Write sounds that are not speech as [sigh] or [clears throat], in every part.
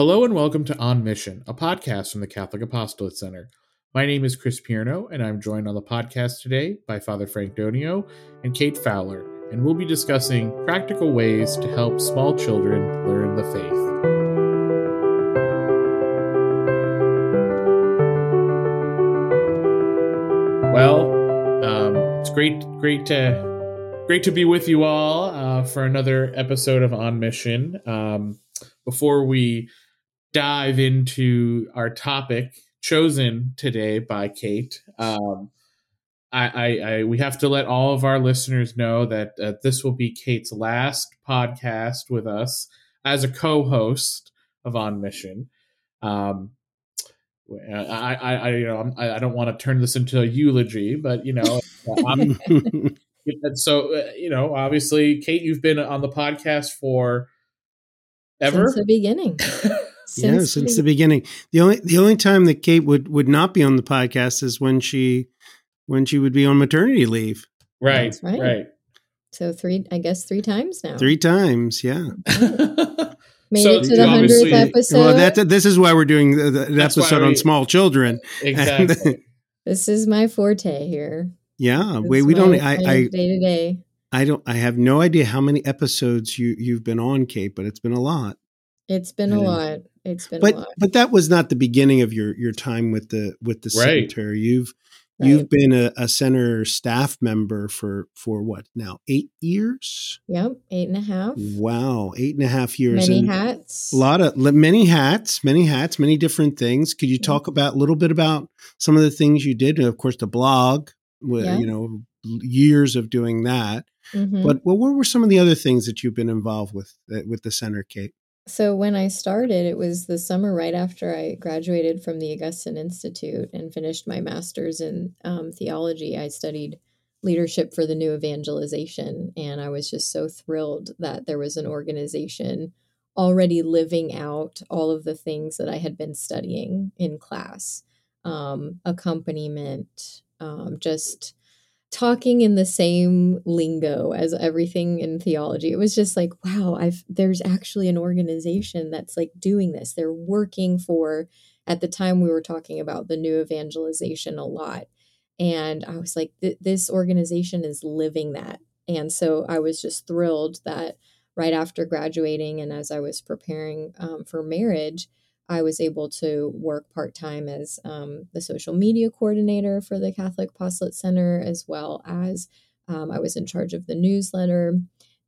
Hello and welcome to On Mission, a podcast from the Catholic Apostolate Center. My name is Chris Pierno, and I'm joined on the podcast today by Father Frank Donio and Kate Fowler, and we'll be discussing practical ways to help small children learn the faith. Well, um, it's great, great to great to be with you all uh, for another episode of On Mission. Um, before we dive into our topic chosen today by Kate, um, I, I, I, we have to let all of our listeners know that uh, this will be Kate's last podcast with us as a co-host of On Mission. Um, I, I, I, you know, I, I don't want to turn this into a eulogy, but you know, [laughs] so uh, you know, obviously, Kate, you've been on the podcast for ever since the beginning. [laughs] since yeah, since the beginning. The only the only time that Kate would would not be on the podcast is when she when she would be on maternity leave. Right, right, right. So three, I guess, three times now. Three times, yeah. [laughs] Made so, it to the hundredth episode. Well, that this is why we're doing the, the episode we, on small children. Exactly. [laughs] this is my forte here. Yeah, we we don't. I, I day to day. I don't. I have no idea how many episodes you you've been on, Kate, but it's been a lot. It's been a lot. It's been but, a lot. But that was not the beginning of your your time with the with the right. center. You've Right. You've been a, a, center staff member for for what now? Eight years? Yep, eight and a half. Wow, eight and a half years. Many and hats. A lot of many hats, many hats, many different things. Could you talk about a little bit about some of the things you did? And of course, the blog. Yeah. You know, years of doing that. Mm-hmm. But what were some of the other things that you've been involved with uh, with the center, Kate? So when I started, it was the summer right after I graduated from the Augustine Institute and finished my master's in um, theology. I studied leadership for the new evangelization, and I was just so thrilled that there was an organization already living out all of the things that I had been studying in class um, accompaniment, um, just talking in the same lingo as everything in theology. It was just like, wow, I've there's actually an organization that's like doing this. They're working for at the time we were talking about the new evangelization a lot. And I was like, this organization is living that. And so I was just thrilled that right after graduating and as I was preparing um, for marriage, I was able to work part time as um, the social media coordinator for the Catholic Apostolate Center, as well as um, I was in charge of the newsletter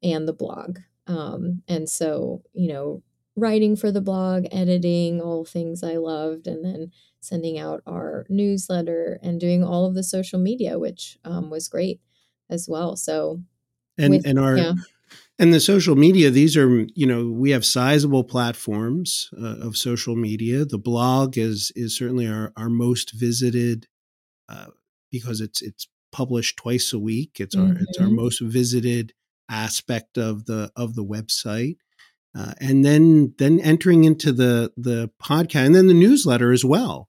and the blog. Um, and so, you know, writing for the blog, editing, all things I loved, and then sending out our newsletter and doing all of the social media, which um, was great as well. So, and with, and our yeah and the social media these are you know we have sizable platforms uh, of social media the blog is is certainly our, our most visited uh, because it's it's published twice a week it's our mm-hmm. it's our mm-hmm. most visited aspect of the of the website uh, and then then entering into the the podcast and then the newsletter as well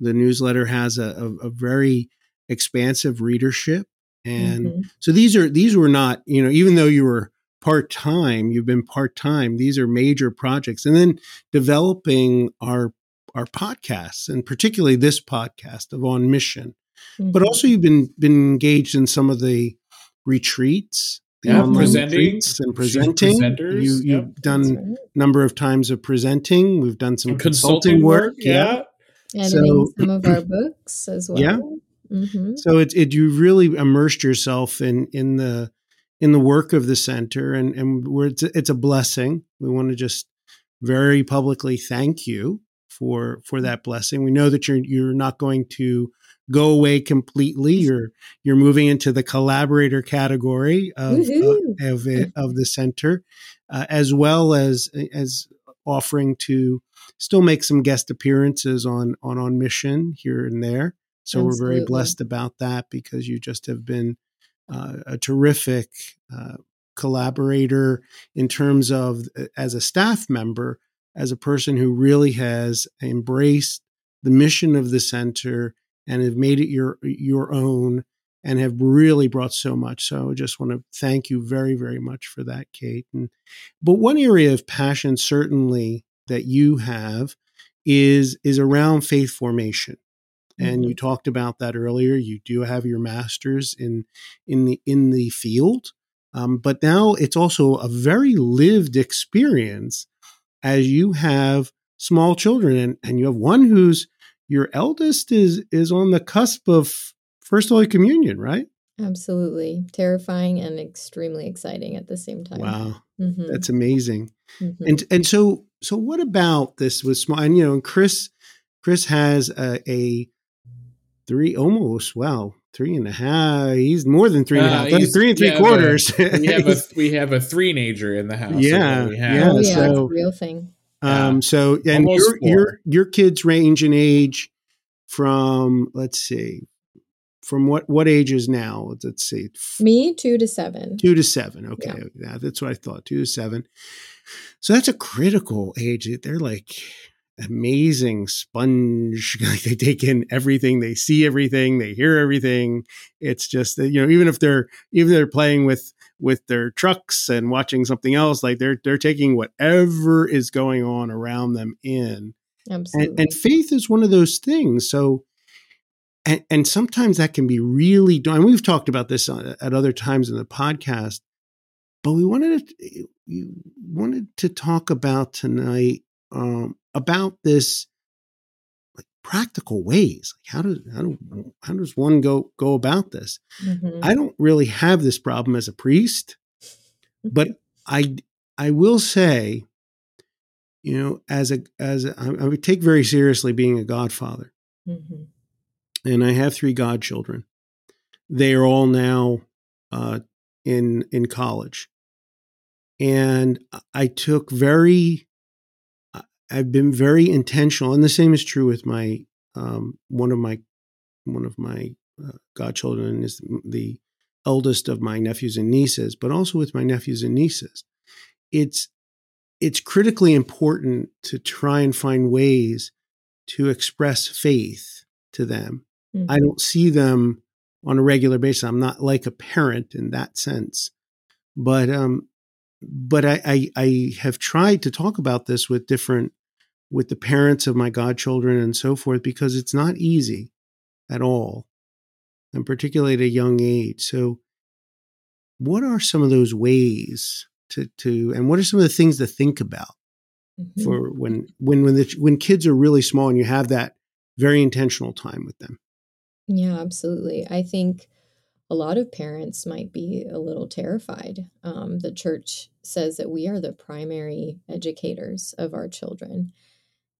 the newsletter has a, a, a very expansive readership and mm-hmm. so these are these were not you know even though you were part time. You've been part time. These are major projects, and then developing our our podcasts, and particularly this podcast of On Mission. Mm-hmm. But also, you've been been engaged in some of the retreats. The yeah, presenting and presenting. You, you've yep. done right. number of times of presenting. We've done some consulting, consulting, work. work yeah. yeah. Editing so, some of our [clears throat] books as well. Yeah. Mm-hmm. So it, it you really immersed yourself in in the in the work of the center, and and we're, it's, it's a blessing. We want to just very publicly thank you for for that blessing. We know that you're you're not going to go away completely. You're you're moving into the collaborator category of uh, of, it, of the center, uh, as well as as offering to still make some guest appearances on on on mission here and there. So Absolutely. we're very blessed about that because you just have been uh, a terrific uh, collaborator in terms of uh, as a staff member, as a person who really has embraced the mission of the center and have made it your your own and have really brought so much. So I just want to thank you very, very much for that, Kate. And but one area of passion certainly that you have is is around faith formation and mm-hmm. you talked about that earlier you do have your masters in in the in the field um, but now it's also a very lived experience as you have small children and, and you have one who's your eldest is is on the cusp of first holy communion right absolutely terrifying and extremely exciting at the same time wow mm-hmm. that's amazing mm-hmm. and and so so what about this with small and you know and chris chris has a, a three almost wow three and a half he's more than three and a uh, half that's three and three quarters we have a we have a [laughs] three nager in the house yeah yeah, oh, yeah so, real thing. um so and your, your your kids range in age from let's see from what what ages now? Let's see. Me two to seven. Two to seven okay yeah. yeah that's what i thought two to seven. So that's a critical age they're like amazing sponge. [laughs] they take in everything, they see everything, they hear everything. It's just that you know, even if they're even if they're playing with with their trucks and watching something else, like they're they're taking whatever is going on around them in. Absolutely. And, and faith is one of those things. So. And, and sometimes that can be really, and we've talked about this at other times in the podcast, but we wanted to, we wanted to talk about tonight um, about this like practical ways. Like how does how do how does one go go about this? Mm-hmm. I don't really have this problem as a priest, but [laughs] I I will say, you know, as a as a, I would take very seriously being a godfather, mm-hmm. and I have three godchildren. They are all now uh, in in college, and I took very I've been very intentional, and the same is true with my um, one of my one of my uh, godchildren is the eldest of my nephews and nieces, but also with my nephews and nieces. It's it's critically important to try and find ways to express faith to them. Mm-hmm. I don't see them on a regular basis. I'm not like a parent in that sense, but um, but I, I, I have tried to talk about this with different with the parents of my godchildren and so forth because it's not easy at all, and particularly at a young age. So, what are some of those ways to to and what are some of the things to think about mm-hmm. for when when when the when kids are really small and you have that very intentional time with them? Yeah, absolutely. I think a lot of parents might be a little terrified. Um, the church says that we are the primary educators of our children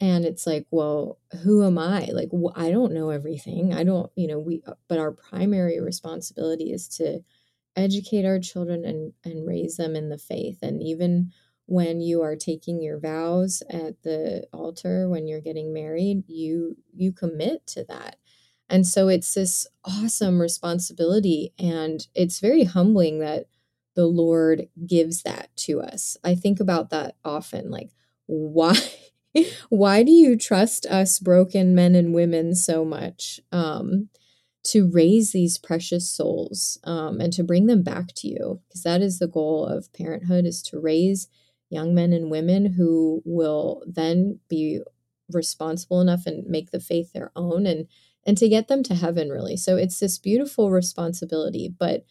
and it's like well who am i? Like wh- i don't know everything. I don't you know we uh, but our primary responsibility is to educate our children and and raise them in the faith. And even when you are taking your vows at the altar when you're getting married you you commit to that. And so it's this awesome responsibility and it's very humbling that the lord gives that to us. I think about that often like [laughs] why why do you trust us broken men and women so much um, to raise these precious souls um, and to bring them back to you? Because that is the goal of parenthood is to raise young men and women who will then be responsible enough and make the faith their own and and to get them to heaven really so it's this beautiful responsibility but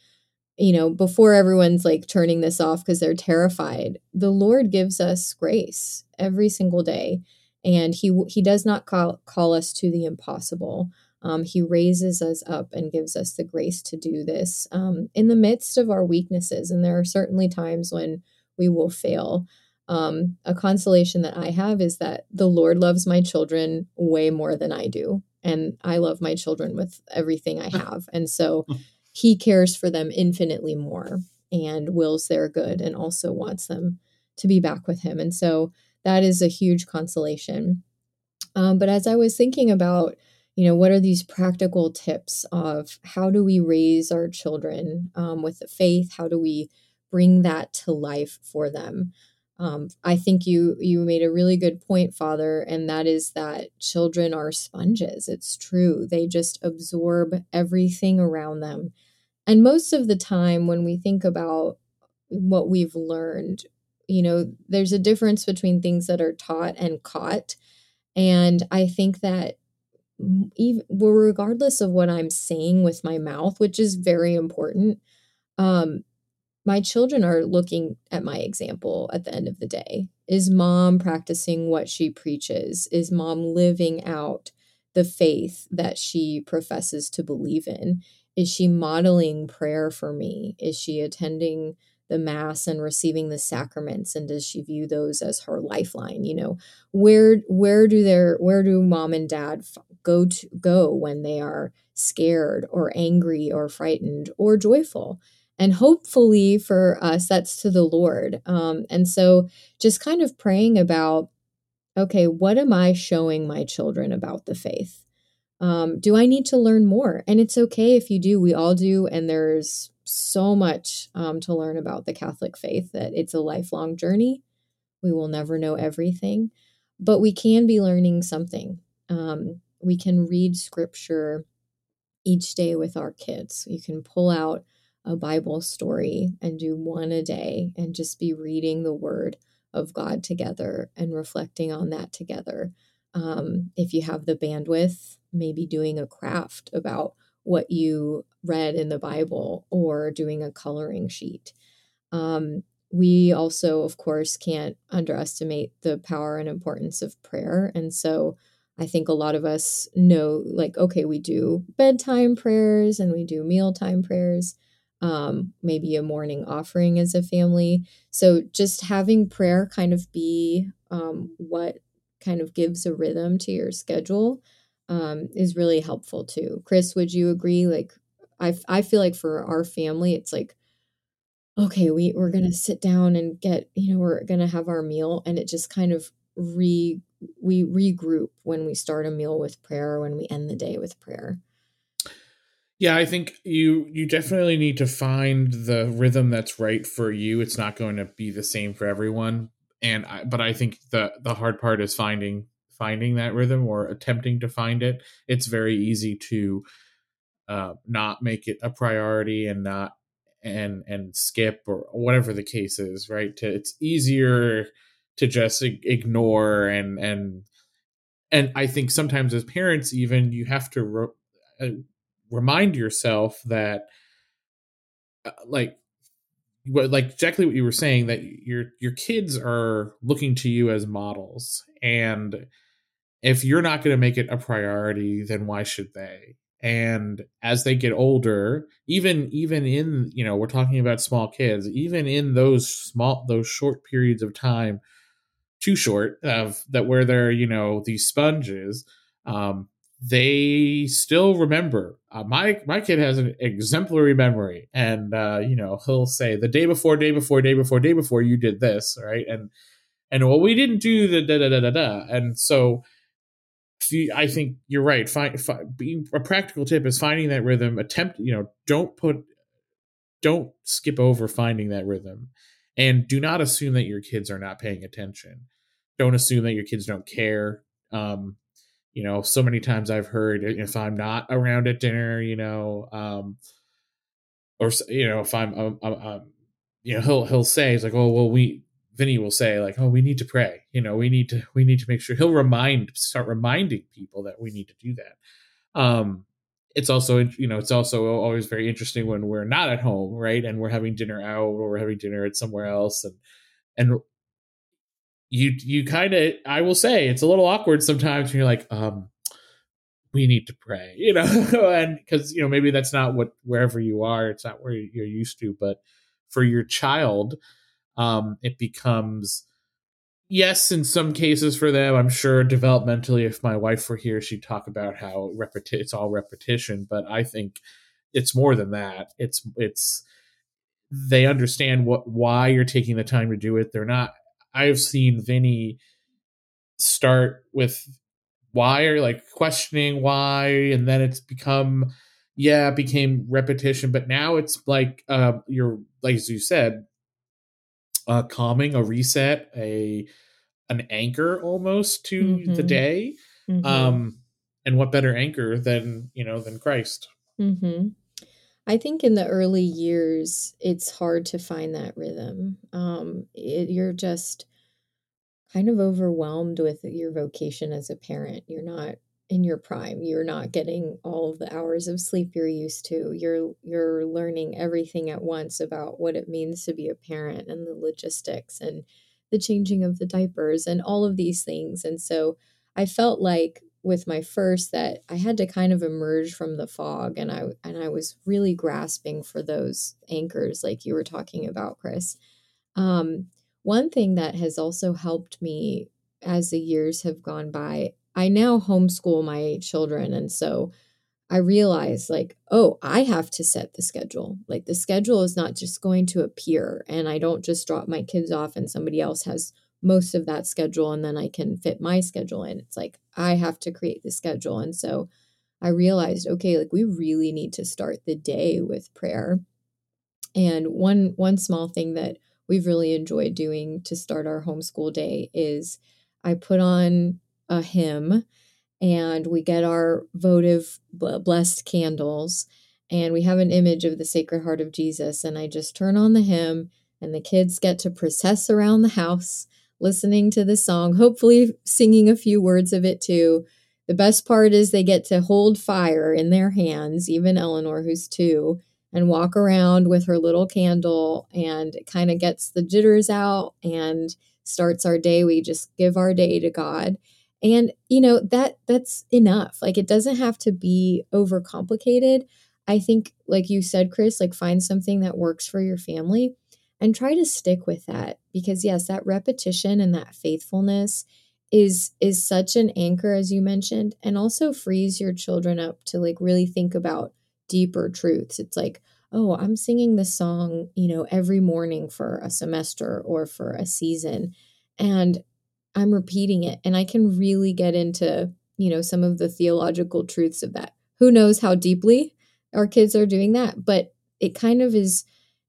you know, before everyone's like turning this off because they're terrified, the Lord gives us grace every single day. And he he does not call call us to the impossible. Um, he raises us up and gives us the grace to do this um, in the midst of our weaknesses. And there are certainly times when we will fail. Um, a consolation that I have is that the Lord loves my children way more than I do. And I love my children with everything I [laughs] have. And so he cares for them infinitely more and wills their good and also wants them to be back with him. And so that is a huge consolation. Um, but as I was thinking about, you know, what are these practical tips of how do we raise our children um, with the faith? How do we bring that to life for them? Um, I think you you made a really good point, Father, and that is that children are sponges. It's true; they just absorb everything around them, and most of the time, when we think about what we've learned, You know, there's a difference between things that are taught and caught. And I think that even well, regardless of what I'm saying with my mouth, which is very important, um, my children are looking at my example at the end of the day. Is mom practicing what she preaches? Is mom living out the faith that she professes to believe in? Is she modeling prayer for me? Is she attending the mass and receiving the sacraments and does she view those as her lifeline you know where where do their where do mom and dad go to go when they are scared or angry or frightened or joyful and hopefully for us that's to the lord. Um, and so just kind of praying about okay what am i showing my children about the faith? Um, do i need to learn more? And it's okay if you do. We all do and there's so much um, to learn about the catholic faith that it's a lifelong journey. We will never know everything but we can be learning something. Um, we can read scripture each day with our kids. You can pull out a Bible story and do one a day and just be reading the Word of God together and reflecting on that together. Um, if you have the bandwidth, maybe doing a craft about what you read in the Bible or doing a coloring sheet. Um, we also, of course, can't underestimate the power and importance of prayer. And so I think a lot of us know, like, okay, we do bedtime prayers and we do mealtime prayers um, maybe a morning offering as a family. So just having prayer kind of be um, what kind of gives a rhythm to your schedule um, is really helpful too. Chris, would you agree? Like, I, I feel like for our family, it's like, okay, we, we're going to sit down and get, you know, we're going to have our meal. And it just kind of re, we regroup when we start a meal with prayer, when we end the day with prayer. Yeah, I think you you definitely need to find the rhythm that's right for you. It's not going to be the same for everyone, and I, but I think the the hard part is finding finding that rhythm or attempting to find it. It's very easy to uh, not make it a priority and not and and skip or whatever the case is. Right? To, it's easier to just ignore and and and I think sometimes as parents, even you have to. Re- remind yourself that uh, like what like exactly what you were saying that your your kids are looking to you as models and if you're not going to make it a priority then why should they? And as they get older even even in you know we're talking about small kids even in those small those short periods of time too short of that where they're you know these sponges um they still remember. Uh, my my kid has an exemplary memory, and uh, you know he'll say the day before, day before, day before, day before you did this, right? And and well, we didn't do the da da da da da, and so. I think you're right. Find, find being a practical tip is finding that rhythm. Attempt, you know, don't put, don't skip over finding that rhythm, and do not assume that your kids are not paying attention. Don't assume that your kids don't care. Um, you know so many times i've heard if i'm not around at dinner you know um or you know if i'm um, um, um you know he'll he'll say he's like oh well we vinny will say like oh we need to pray you know we need to we need to make sure he'll remind start reminding people that we need to do that. Um it's also you know it's also always very interesting when we're not at home right and we're having dinner out or we're having dinner at somewhere else and and you you kind of I will say it's a little awkward sometimes when you're like, um, we need to pray, [laughs] you know, and because you know maybe that's not what wherever you are, it's not where you're used to, but for your child, um, it becomes yes in some cases for them i'm sure developmentally if my wife were here she'd talk about how repeti- it's all repetition but i think it's more than that. It's it's they understand what why you're taking the time to do it. They're not I've seen Vinny start with why or like questioning why, and then it's become yeah, it became repetition, but now it's like uh you're like as you said, uh calming, a reset, a an anchor almost to mm-hmm. the day. Mm-hmm. Um and what better anchor than, you know, than Christ. Mm-hmm. I think in the early years, it's hard to find that rhythm. Um, it, you're just kind of overwhelmed with your vocation as a parent. You're not in your prime. You're not getting all the hours of sleep you're used to. You're you're learning everything at once about what it means to be a parent and the logistics and the changing of the diapers and all of these things. And so I felt like with my first that I had to kind of emerge from the fog and I and I was really grasping for those anchors like you were talking about Chris. Um, one thing that has also helped me as the years have gone by, I now homeschool my children and so I realize like, oh, I have to set the schedule. Like the schedule is not just going to appear and I don't just drop my kids off and somebody else has most of that schedule and then I can fit my schedule in. It's like I have to create the schedule. And so I realized, okay, like we really need to start the day with prayer. And one one small thing that we've really enjoyed doing to start our homeschool day is I put on a hymn and we get our votive blessed candles and we have an image of the Sacred Heart of Jesus and I just turn on the hymn and the kids get to process around the house listening to the song, hopefully singing a few words of it too. The best part is they get to hold fire in their hands, even Eleanor, who's two, and walk around with her little candle and it kind of gets the jitters out and starts our day. We just give our day to God. And you know, that that's enough. Like it doesn't have to be overcomplicated. I think like you said Chris, like find something that works for your family and try to stick with that because yes that repetition and that faithfulness is is such an anchor as you mentioned and also frees your children up to like really think about deeper truths. It's like oh i'm singing this song you know every morning for a semester or for a season and i'm repeating it and i can really get into you know some of the theological truths of that. Who knows how deeply our kids are doing that but it kind of is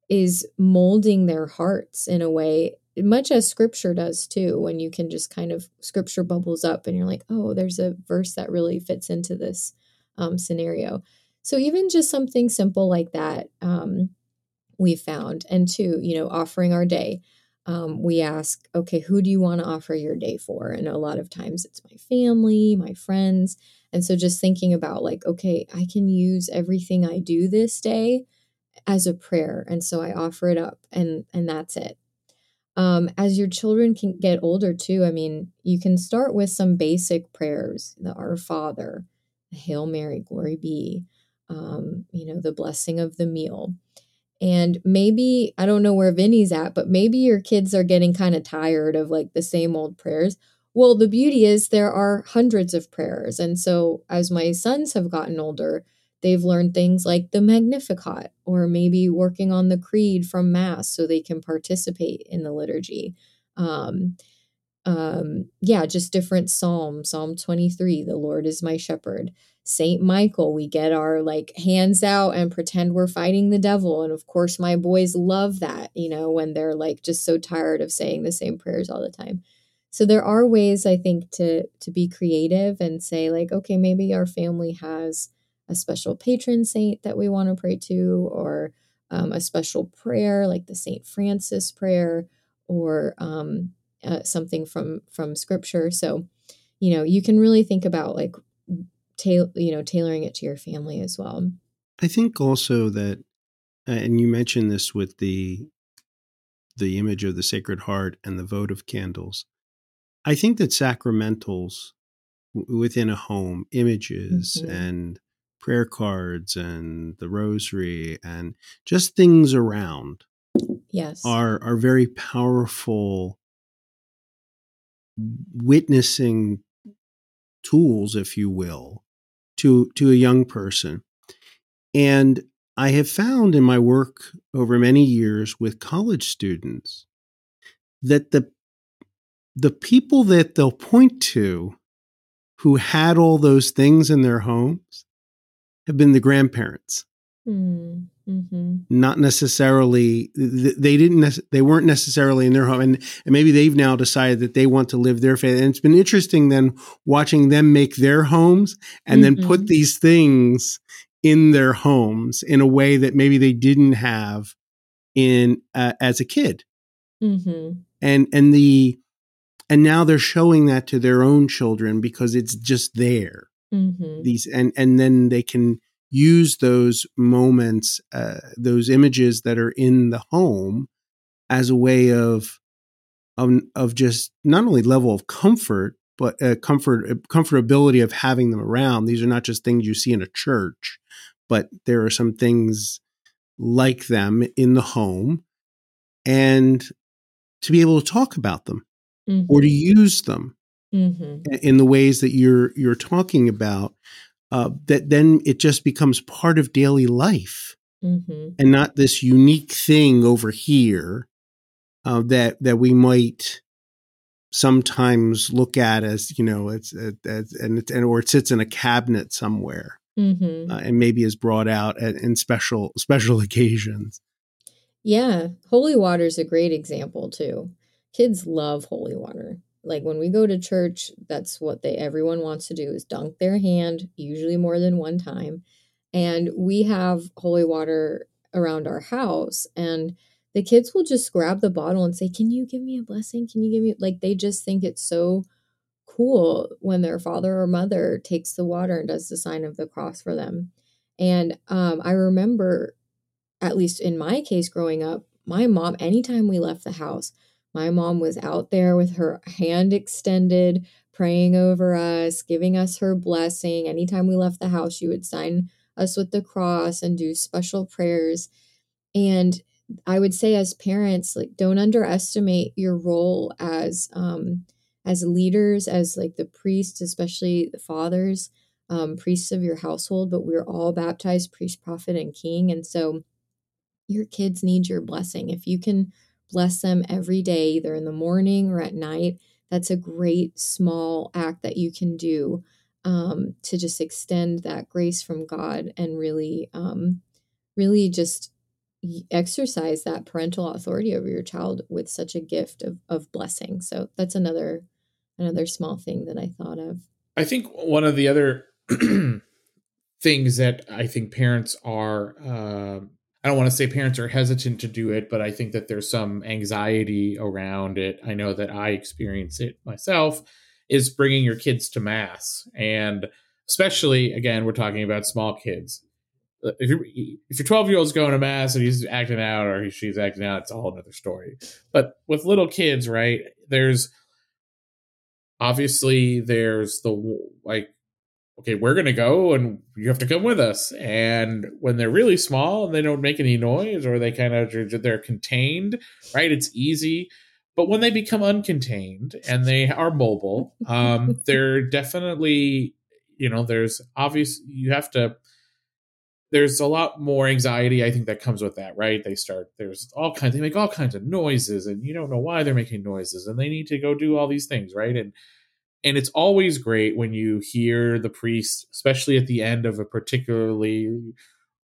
is molding their hearts in a way much as scripture does too when you can just kind of scripture bubbles up and you're like oh there's a verse that really fits into this um, scenario. So even just something simple like that um, we found. And two you know offering our day. Um, we ask okay who do you want to offer your day for? And a lot of times it's my family my friends. And so just thinking about like okay i can use everything i do this day as a prayer and so i offer it up and and that's it. Um, as your children can get older too i mean you can start with some basic prayers the our father the hail mary glory be um, you know the blessing of the meal. And maybe i don't know where vinny's at but maybe your kids are getting kind of tired of like the same old prayers. Well the beauty is there are hundreds of prayers and so as my sons have gotten older They've learned things like the Magnificat, or maybe working on the creed from Mass so they can participate in the liturgy. Um, um, yeah, just different psalms. Psalm 23, the Lord is my shepherd. Saint Michael, we get our like hands out and pretend we're fighting the devil. And of course, my boys love that, you know, when they're like just so tired of saying the same prayers all the time. So there are ways I think to to be creative and say like, okay, maybe our family has a special patron saint that we want to pray to, or um, a special prayer like the Saint Francis prayer, or um, uh, something from from Scripture. So, you know, you can really think about like, ta- you know, tailoring it to your family as well. I think also that, uh, and you mentioned this with the the image of the Sacred Heart and the votive candles. I think that sacramentals within a home, images mm-hmm. and prayer cards and the rosary and just things around yes. are are very powerful witnessing tools if you will to to a young person. And i have found in my work over many years with college students that the the people that they'll point to who had all those things in their homes have been the grandparents. Mm, mm-hmm. Not necessarily, they didn't, they weren't necessarily in their home. And, and maybe they've now decided that they want to live their faith. And it's been interesting then watching them make their homes and mm-hmm. then put mm-hmm. these things in their homes in a way that maybe they didn't have in uh, as a kid. Mm-hmm. And and the and now they're showing that to their own children because it's just there. Mm-hmm. These and and then they can use those moments, uh, those images that are in the home, as a way of of, of just not only level of comfort but uh, comfort uh, comfortability of having them around. These are not just things you see in a church, but there are some things like them in the home, and to be able to talk about them mm-hmm. or to use them mm-hmm. in the ways that you're you're talking about. Uh, that then it just becomes part of daily life, mm-hmm. and not this unique thing over here uh, that that we might sometimes look at as you know it's, it's and it, and or it sits in a cabinet somewhere mm-hmm. uh, and maybe is brought out at, in special special [laughs] occasions. Yeah, holy water is a great example too. Kids love holy water. Like when we go to church, that's what they everyone wants to do is dunk their hand, usually more than one time. And we have holy water around our house and the kids will just grab the bottle and say, Can you give me a blessing? Can you give me like they just think it's so cool when their father or mother takes the water and does the sign of the cross for them. And um, I remember, at least in my case growing up, my mom, anytime we left the house, my mom was out there with her hand extended, praying over us, giving us her blessing. Anytime we left the house, she would sign us with the cross and do special prayers. And I would say as parents, like don't underestimate your role as um as leaders, as like the priests, especially the fathers, um, priests of your household, but we're all baptized priest, prophet, and king. And so your kids need your blessing. If you can bless them every day, either in the morning or at night, that's a great small act that you can do um, to just extend that grace from God and really, um, really just exercise that parental authority over your child with such a gift of, of blessing. So that's another another small thing that I thought of. I think one of the other [clears throat] things that I think parents are uh, I don't want to say parents are hesitant to do it, but I think that there's some anxiety around it. I know that I experience it myself is bringing your kids to mass. And especially again we're talking about small kids. Uh, if you're if your 12 year old's going to mass and he's acting out or he, she's acting out it's a whole another story. But with little kids right there's obviously there's the like okay we're gonna go and you have to come with us. And when they're really small and they don't make any noise or they kind of they're contained right it's easy. But when they become uncontained and they are mobile [laughs] um they're definitely you know there's obvious you have to there's a lot more anxiety i think that comes with that right? They start there's all kinds they make all kinds of noises and you don't know why they're making noises and they need to go do all these things right? And and it's always great when you hear the priest especially at the end of a particularly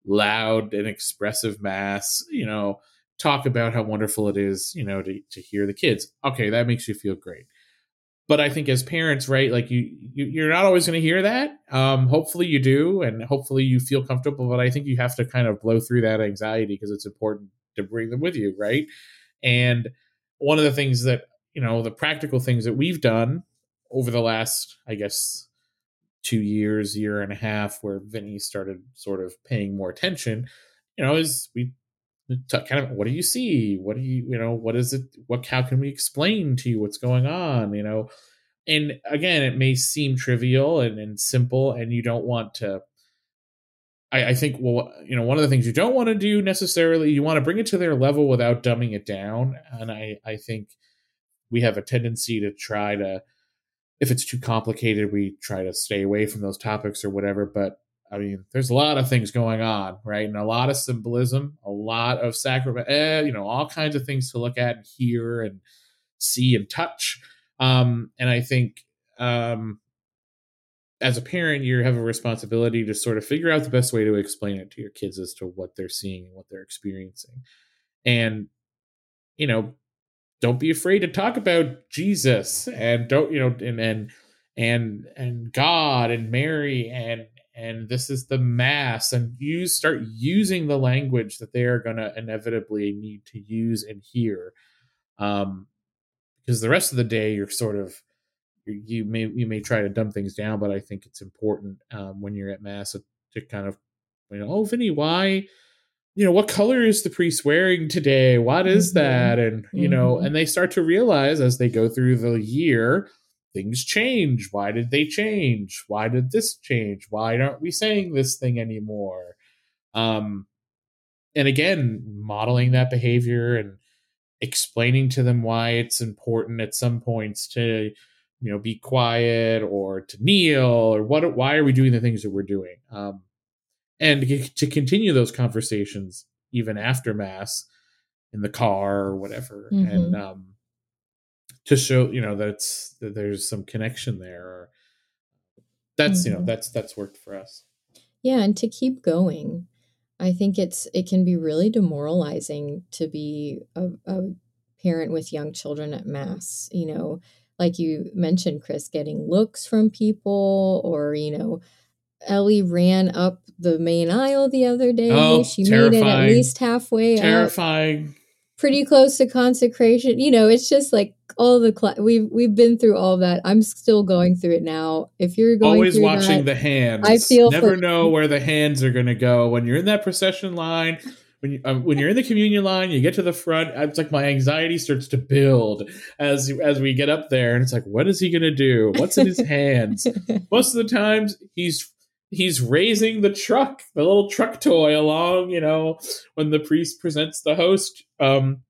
loud and expressive mass you know talk about how wonderful it is you know to, to hear the kids okay that makes you feel great but I think as parents, right, like you, you are not always going to hear that. Um, hopefully you do, and hopefully you feel comfortable. But I think you have to kind of blow through that anxiety because it's important to bring them with you, right? And one of the things that you know, the practical things that we've done over the last, I guess, two years, year and a half, where Vinny started sort of paying more attention, you know, is we kind of what do you see? What do you you know what is it what how can we explain to you what's going on you know? And again it may seem trivial and, and simple and you don't want to I, I think well you know one of the things you don't want to do necessarily you want to bring it to their level without dumbing it down and i i think we have a tendency to try to if it's too complicated we try to stay away from those topics or whatever but I mean, there's a lot of things going on, right? And a lot of symbolism, a lot of sacrament, eh, you know, all kinds of things to look at and hear and see and touch. Um, and I think um, as a parent, you have a responsibility to sort of figure out the best way to explain it to your kids as to what they're seeing and what they're experiencing. And, you know, don't be afraid to talk about Jesus and don't, you know, and, and, and, and God and Mary and, and this is the mass and you start using the language that they are going to inevitably need to use and hear. Um because the rest of the day you're sort of you may you may try to dumb things down but i think it's important um, when you're at mass to kind of you know oh vinny why you know what color is the priest wearing today what is mm-hmm. that and you mm-hmm. know and they start to realize as they go through the year things change. Why did they change? Why did this change? Why aren't we saying this thing anymore? Um, and again, modeling that behavior and explaining to them why it's important at some points to, you know, be quiet or to kneel or what, why are we doing the things that we're doing? Um, and to continue those conversations even after mass in the car or whatever. Mm-hmm. And, um, to show you know that's that there's some connection there or that's mm-hmm. you know mm-hmm. that's that's worked for us yeah and to keep going i think it's it can be really demoralizing to be a, a parent with young children at mass you know like you mentioned chris getting looks from people or you know ellie ran up the main aisle the other day oh, she terrifying. made it at least halfway terrifying up pretty close to consecration. You know, it's just like all the cl- we've we've been through all that. I'm still going through it now. If you're going always watching that, the hands, I feel never for- know where the hands are going to go when you're in that procession line. When you um, when you're in the communion line, you get to the front. It's like my anxiety starts to build as as we get up there, and it's like, what is he going to do? What's in his hands? [laughs] Most of the times, he's he's raising the truck, the little truck toy along, you know, when the priest presents the host. Um,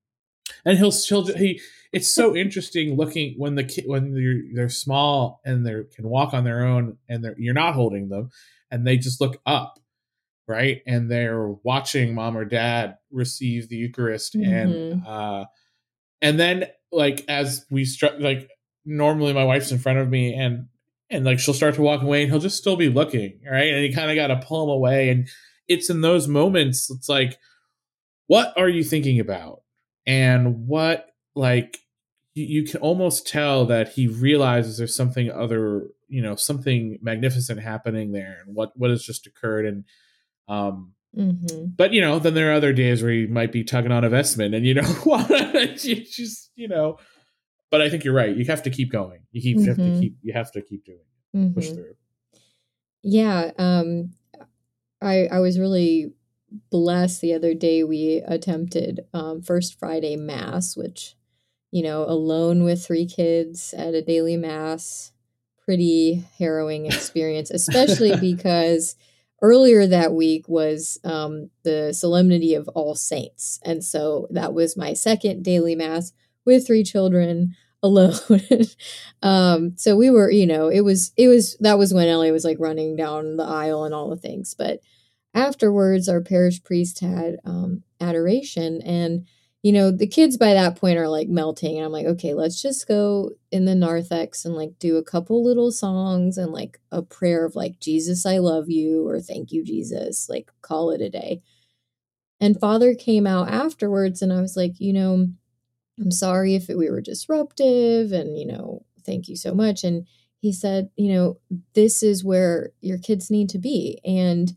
and he'll still he. It's so interesting looking when the kid when they're they're small and they can walk on their own and they're you're not holding them and they just look up, right? And they're watching mom or dad receive the Eucharist mm-hmm. and uh, and then like as we start like normally my wife's in front of me and and like she'll start to walk away and he'll just still be looking right? And you kind of got to pull him away. And it's in those moments it's like what are you thinking about? And what like you, you can almost tell that he realizes there's something other you know something magnificent happening there and what what has just occurred. And um mm-hmm. but you know then there are other days where he might be tugging on a vestment and you know [laughs] you just you know but I think you're right. You have to keep going. You keep mm-hmm. you have to mm-hmm. keep you have to keep doing it. Mm-hmm. Push through. Yeah. Um I I was really blessed the other day we attempted um first Friday mass, which, you know, alone with three kids at a daily mass, pretty harrowing experience, especially [laughs] because earlier that week was um, the solemnity of all saints and so that was my second daily mass with three children [laughs] alone. um, so we were, you know, it was, it was, that was when Ellie was like running down the aisle and all the things. But afterwards, our parish priest had um, adoration. And, you know, the kids by that point are like melting. And I'm like, okay, let's just go in the narthex and like do a couple little songs and like a prayer of like, Jesus, I love you, or thank you, Jesus, like call it a day. And Father came out afterwards, and I was like, you know, I'm sorry if we were disruptive and, you know, thank you so much. And he said, you know, this is where your kids need to be. And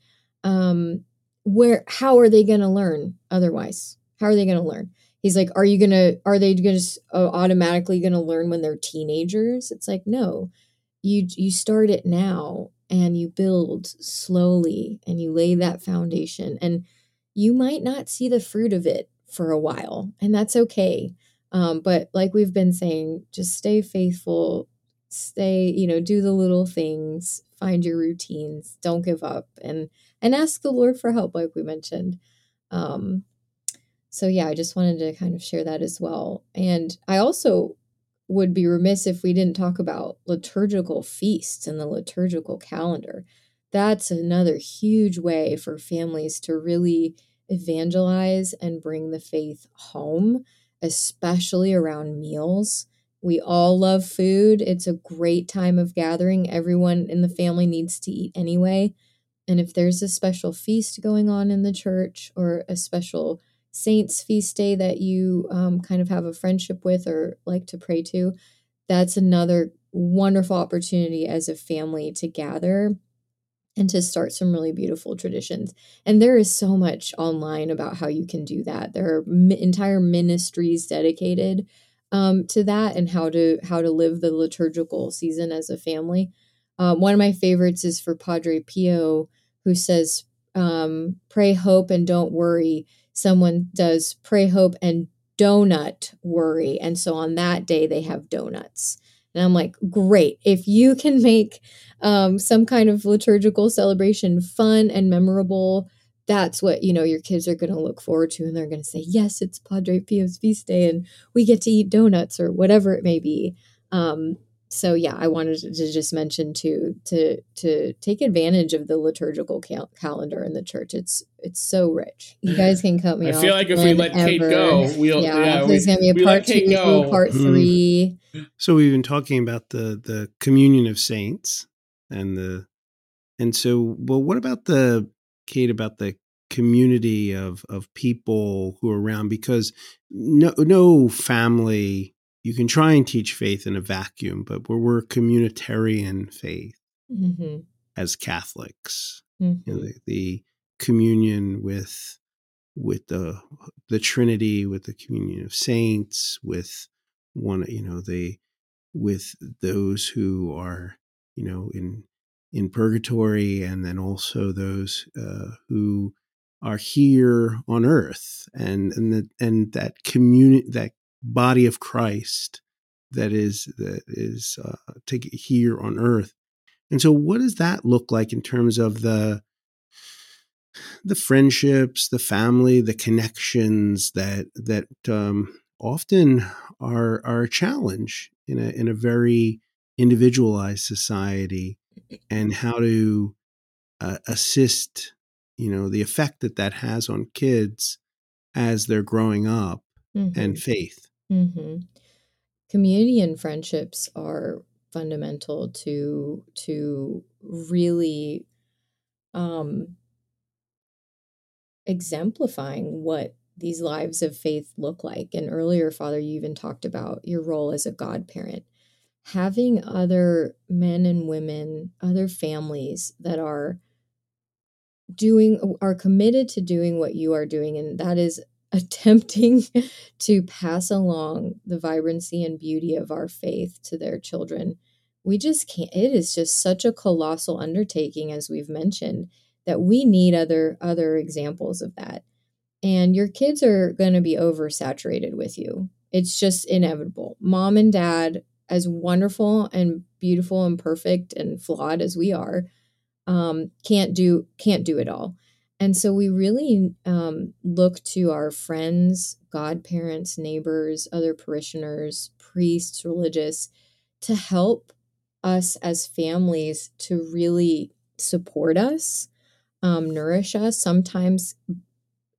um, where, how are they going to learn otherwise? How are they going to learn? He's like, are you going to, are they going to uh, automatically going to learn when they're teenagers? It's like, no, you, you start it now and you build slowly and you lay that foundation and you might not see the fruit of it for a while and that's okay um, but like we've been saying, just stay faithful, stay, you know, do the little things, find your routines, don't give up, and and ask the Lord for help, like we mentioned. Um, so yeah, I just wanted to kind of share that as well. And I also would be remiss if we didn't talk about liturgical feasts and the liturgical calendar. That's another huge way for families to really evangelize and bring the faith home especially around meals. We all love food. It's a great time of gathering. Everyone in the family needs to eat anyway. And if there's a special feast going on in the church or a special saints feast day that you um, kind of have a friendship with or like to pray to, that's another wonderful opportunity as a family to gather and to start some really beautiful traditions. And there is so much online about how you can do that. There are entire ministries dedicated um, to that and how to how to live the liturgical season as a family. Um, one of my favorites is for Padre Pio, who says, um, "Pray, hope, and don't worry." Someone does pray, hope, and donut worry, and so on that day they have donuts. And I'm like, great. If you can make um, some kind of liturgical celebration fun and memorable, that's what you know your kids are going to look forward to, and they're going to say, "Yes, it's Padre Pio's feast day, and we get to eat donuts or whatever it may be." Um, so yeah, I wanted to just mention to to to take advantage of the liturgical cal- calendar in the church. It's it's so rich. You [sighs] guys can cut me. Off. I feel like if we let Kate go, we'll yeah. yeah there's we, gonna be a part two, go. part hmm. three. So we've been talking about the the communion of saints and the and so well. What about the Kate about the community of of people who are around because no no family you can try and teach faith in a vacuum, but we're, we're communitarian faith mm-hmm. as Catholics. Mm-hmm. You know, the, the, communion with with the the Trinity, with the communion of saints, with one you know the with those who are you know in in purgatory, and then also those uh, who are here on earth, and and that and that community that body of Christ that is that is uh, to here on earth. And so, what does that look like in terms of the the friendships, the family, the connections that that um, often are are a challenge in a in a very individualized society, and how to uh, assist, you know, the effect that that has on kids as they're growing up mm-hmm. and faith. Mm-hmm. Community and friendships are fundamental to to really um, exemplifying what these lives of faith look like. And earlier, Father, you even talked about your role as a godparent. Having other men and women, other families that are doing, are committed to doing what you are doing, and that is attempting [laughs] to pass along the vibrancy and beauty of our faith to their children. We just can't, it is just such a colossal undertaking, as we've mentioned, that we need other other examples of that. And your kids are going to be oversaturated with you. It's just inevitable. Mom and dad, as wonderful and beautiful and perfect and flawed as we are, um, can't do can't do it all. And so we really um, look to our friends, godparents, neighbors, other parishioners, priests, religious to help us as families to really support us, um, nourish us, sometimes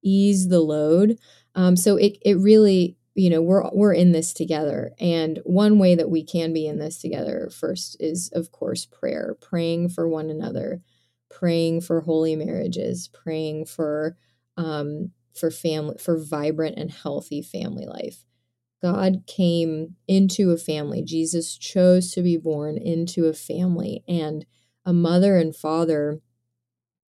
ease the load. Um, so it, it really, you know, we're, we're in this together. And one way that we can be in this together first is, of course, prayer, praying for one another praying for holy marriages, praying for um, for family for vibrant and healthy family life. God came into a family. Jesus chose to be born into a family, and a mother and father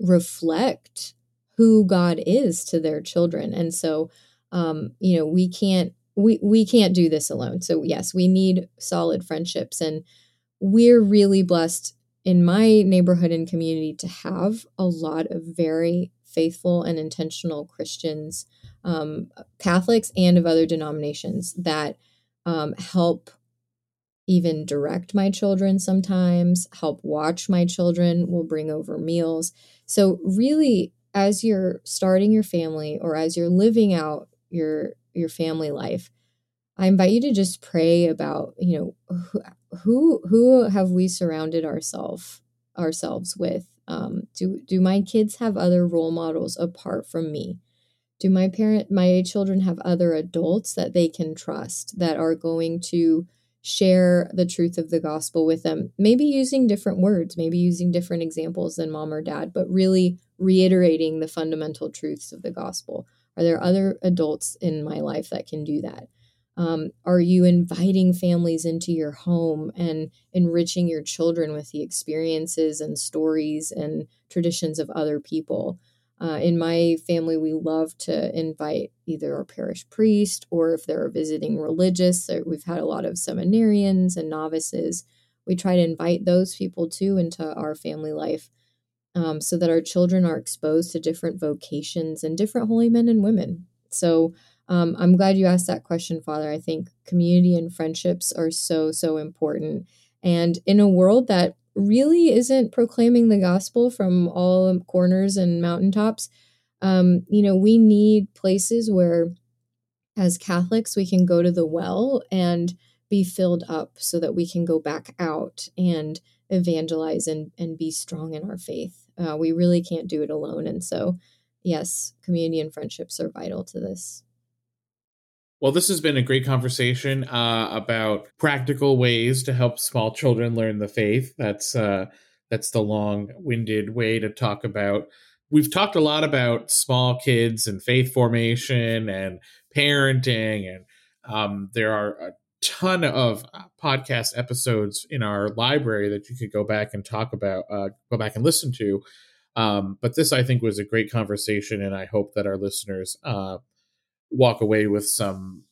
reflect who God is to their children. And so, um, you know, we can't we we can't do this alone. So yes, we need solid friendships, and we're really blessed in my neighborhood and community to have a lot of very faithful and intentional Christians, um, Catholics, and of other denominations that um, help even direct my children sometimes, help watch my children, will bring over meals. So, really, as you're starting your family or as you're living out your your family life, I invite you to just pray about, you know, who who, have we surrounded ourselves ourselves with? Um, do do my kids have other role models apart from me? Do my parent my children have other adults that they can trust that are going to share the truth of the gospel with them? Maybe using different words, maybe using different examples than mom or dad, but really reiterating the fundamental truths of the gospel. Are there other adults in my life that can do that? Um, are you inviting families into your home and enriching your children with the experiences and stories and traditions of other people? Uh, in my family, we love to invite either our parish priest or if they're visiting religious, we've had a lot of seminarians and novices. We try to invite those people too into our family life um, so that our children are exposed to different vocations and different holy men and women. So um, I'm glad you asked that question, Father. I think community and friendships are so, so important. And in a world that really isn't proclaiming the gospel from all corners and mountaintops, um, you know, we need places where, as Catholics, we can go to the well and be filled up so that we can go back out and evangelize and, and be strong in our faith. Uh, we really can't do it alone. And so, yes, community and friendships are vital to this. Well, this has been a great conversation uh, about practical ways to help small children learn the faith. That's uh, that's the long-winded way to talk about. We've talked a lot about small kids and faith formation and parenting, and um, there are a ton of uh, podcast episodes in our library that you could go back and talk about, uh, go back and listen to. Um, but this, I think, was a great conversation, and I hope that our listeners uh, walk away with some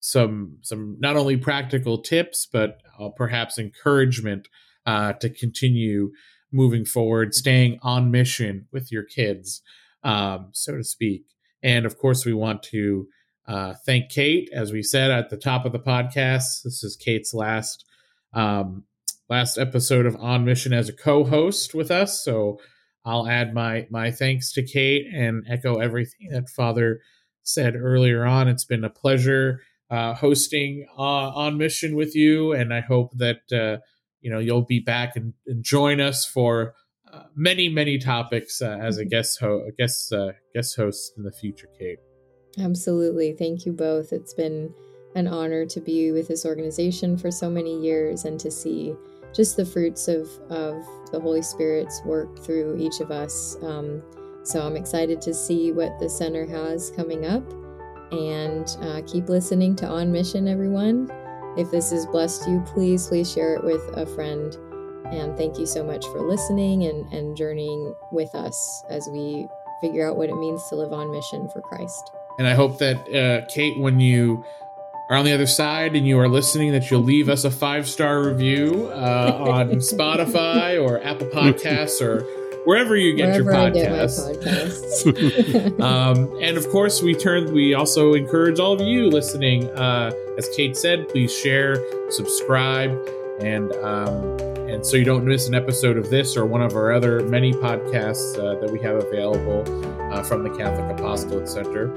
some some not only practical tips but uh, perhaps encouragement uh, to continue moving forward, staying on mission with your kids, um, so to speak. And of course, we want to uh, thank Kate, as we said at the top of the podcast. This is Kate's last um, last episode of On Mission as a co-host with us. So I'll add my my thanks to Kate and echo everything that Father said earlier on, it's been a pleasure uh, hosting uh, on mission with you, and I hope that uh, you know you'll be back and, and join us for uh, many many topics uh, as a mm-hmm. guest ho- guest uh, guest host in the future, Kate. Absolutely, thank you both. It's been an honor to be with this organization for so many years and to see just the fruits of of the Holy Spirit's work through each of us. Um, so I'm excited to see what the center has coming up. And uh, keep listening to On Mission, everyone. If this has blessed you, please, please share it with a friend. And thank you so much for listening and, and journeying with us as we figure out what it means to live on mission for Christ. And I hope that, uh, Kate, when you are on the other side and you are listening, that you'll leave us a five star review uh, on [laughs] Spotify or Apple Podcasts or wherever you get Wherever your podcasts. podcasts. [laughs] [laughs] um, and of course, we turn. We also encourage all of you listening. Uh, as Kate said, please share, subscribe, and um, and so you don't miss an episode of this or one of our other many podcasts uh, that we have available uh, from the Catholic Apostolate Center.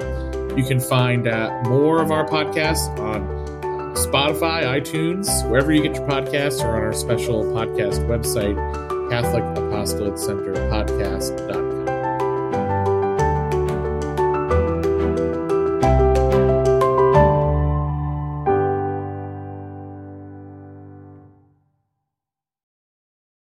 You can find uh, more of our podcasts on uh, Spotify, iTunes, wherever you get your podcasts, or on our special podcast website Catholic Apostolate Center podcast.com.